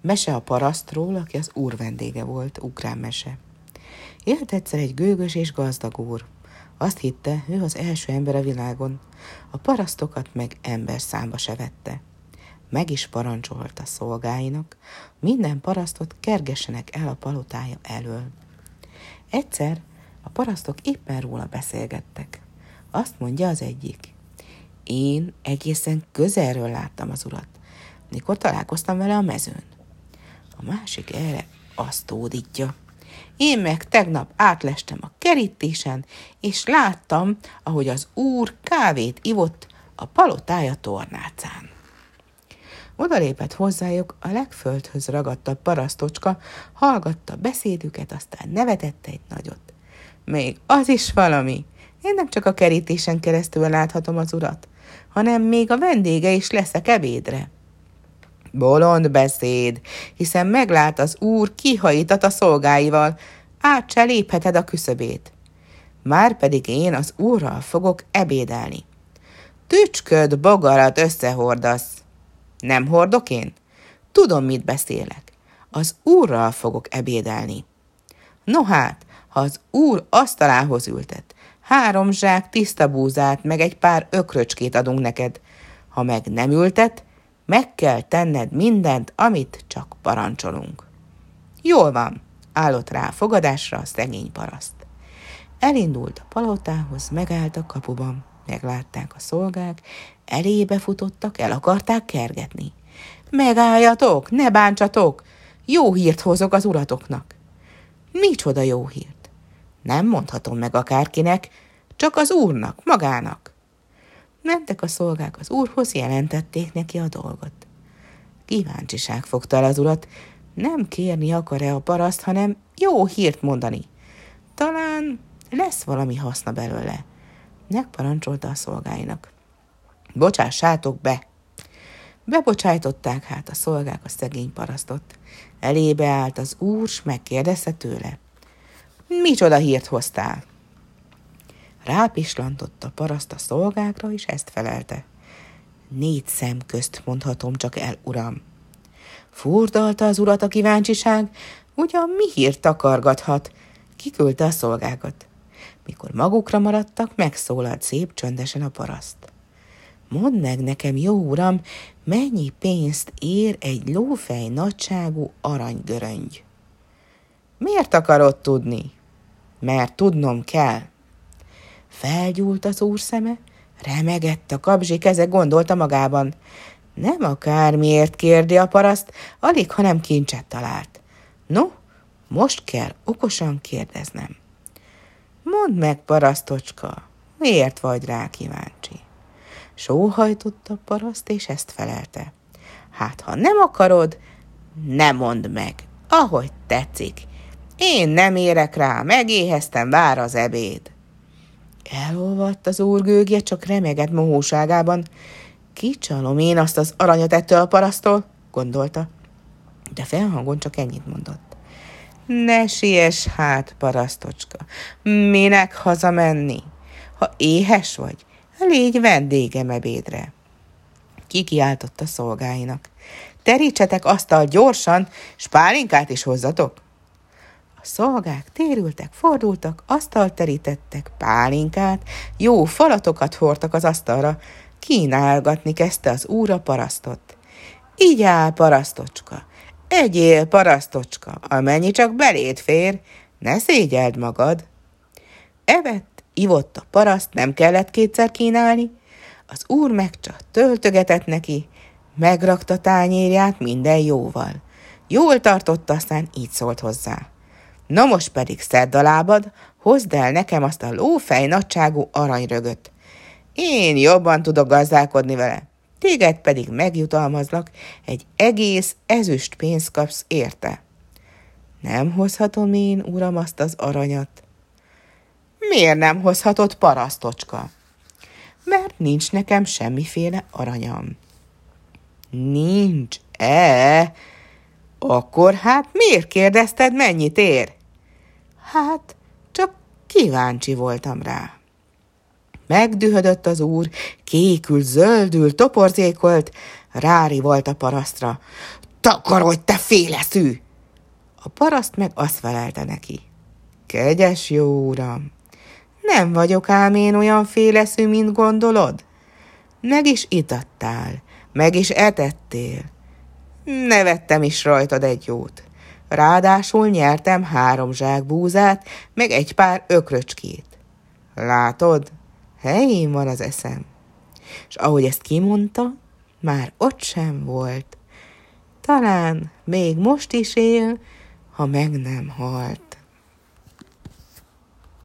Mese a parasztról, aki az úr vendége volt, ukrán mese. Élt egyszer egy gőgös és gazdag úr. Azt hitte, ő az első ember a világon. A parasztokat meg ember számba se vette. Meg is parancsolta szolgáinak, minden parasztot kergessenek el a palotája elől. Egyszer a parasztok éppen róla beszélgettek. Azt mondja az egyik. Én egészen közelről láttam az urat, mikor találkoztam vele a mezőn. A másik erre azt ódítja. Én meg tegnap átlestem a kerítésen, és láttam, ahogy az úr kávét ivott a palotája tornácán. Oda lépett hozzájuk a legföldhöz ragadtabb parasztocska, hallgatta beszédüket, aztán nevetette egy nagyot. Még az is valami. Én nem csak a kerítésen keresztül láthatom az urat, hanem még a vendége is leszek ebédre. Bolond beszéd, hiszen meglát az úr kihajítat a szolgáival, át se lépheted a küszöbét. Már pedig én az úrral fogok ebédelni. Tücsköd, bogarat összehordasz. Nem hordok én? Tudom, mit beszélek. Az úrral fogok ebédelni. No hát, ha az úr asztalához ültet, három zsák tiszta búzát, meg egy pár ökröcskét adunk neked. Ha meg nem ültet, meg kell tenned mindent, amit csak parancsolunk. Jól van, állott rá a fogadásra a szegény paraszt. Elindult a palotához, megállt a kapuban. Meglátták a szolgák, elébe futottak, el akarták kergetni. Megálljatok, ne bántsatok, jó hírt hozok az uratoknak. Micsoda jó hírt? Nem mondhatom meg akárkinek, csak az úrnak, magának. Mentek a szolgák az úrhoz, jelentették neki a dolgot. Kíváncsiság fogta el az urat, nem kérni akar-e a paraszt, hanem jó hírt mondani. Talán lesz valami haszna belőle. Megparancsolta a szolgáinak. Bocsássátok be! Bebocsájtották hát a szolgák a szegény parasztot. Elébe állt az úr, s megkérdezte tőle. Micsoda hírt hoztál? Rápislantott a paraszt a szolgákra, és ezt felelte. Négy szem közt mondhatom csak el, uram. Furdalta az urat a kíváncsiság, ugyan mi hírt takargathat? Kiküldte a szolgákat. Mikor magukra maradtak, megszólalt szép csöndesen a paraszt. Mondd meg nekem, jó uram, mennyi pénzt ér egy lófej nagyságú aranygöröngy? Miért akarod tudni? Mert tudnom kell. Felgyúlt az úr szeme, remegett a kabzsi keze, gondolta magában. Nem akármiért kérdi a paraszt, alig, ha nem kincset talált. No, most kell okosan kérdeznem. Mondd meg, parasztocska, miért vagy rá kíváncsi? Sóhajtott a paraszt, és ezt felelte. Hát, ha nem akarod, ne mondd meg, ahogy tetszik. Én nem érek rá, megéheztem, vár az ebéd. Elolvadt az úr csak remegett mohóságában. Kicsalom én azt az aranyat ettől a parasztól, gondolta. De felhangon csak ennyit mondott. Ne siess hát, parasztocska, minek hazamenni? Ha éhes vagy, légy vendégem ebédre. Kikiáltott a szolgáinak. Terítsetek asztal gyorsan, s pálinkát is hozzatok. Szolgák térültek, fordultak, asztalt terítettek, pálinkát, jó falatokat hordtak az asztalra, kínálgatni kezdte az úr a parasztot. Így áll, parasztocska, egyél, parasztocska, amennyi csak beléd fér, ne szégyeld magad. Evett, ivott a paraszt, nem kellett kétszer kínálni, az úr meg csak töltögetett neki, megrakta tányérját minden jóval. Jól tartotta, aztán így szólt hozzá. Na most pedig szedd a lábad, hozd el nekem azt a lófej nagyságú aranyrögöt. Én jobban tudok gazdálkodni vele. Téged pedig megjutalmazlak, egy egész ezüst pénzt kapsz érte. Nem hozhatom én, uram, azt az aranyat. Miért nem hozhatod parasztocska? Mert nincs nekem semmiféle aranyam. Nincs, e? Akkor hát miért kérdezted, mennyit ér? Hát, csak kíváncsi voltam rá. Megdühödött az úr, kékül, zöldül, toporzékolt, rári volt a parasztra. takarodj, te féleszű! A paraszt meg azt felelte neki. Kegyes jó uram, nem vagyok ám én olyan féleszű, mint gondolod? Meg is itattál, meg is etettél. Nevettem is rajtad egy jót. Ráadásul nyertem három zsák búzát, meg egy pár ökröcskét. Látod, helyén van az eszem. És ahogy ezt kimondta, már ott sem volt. Talán még most is él, ha meg nem halt.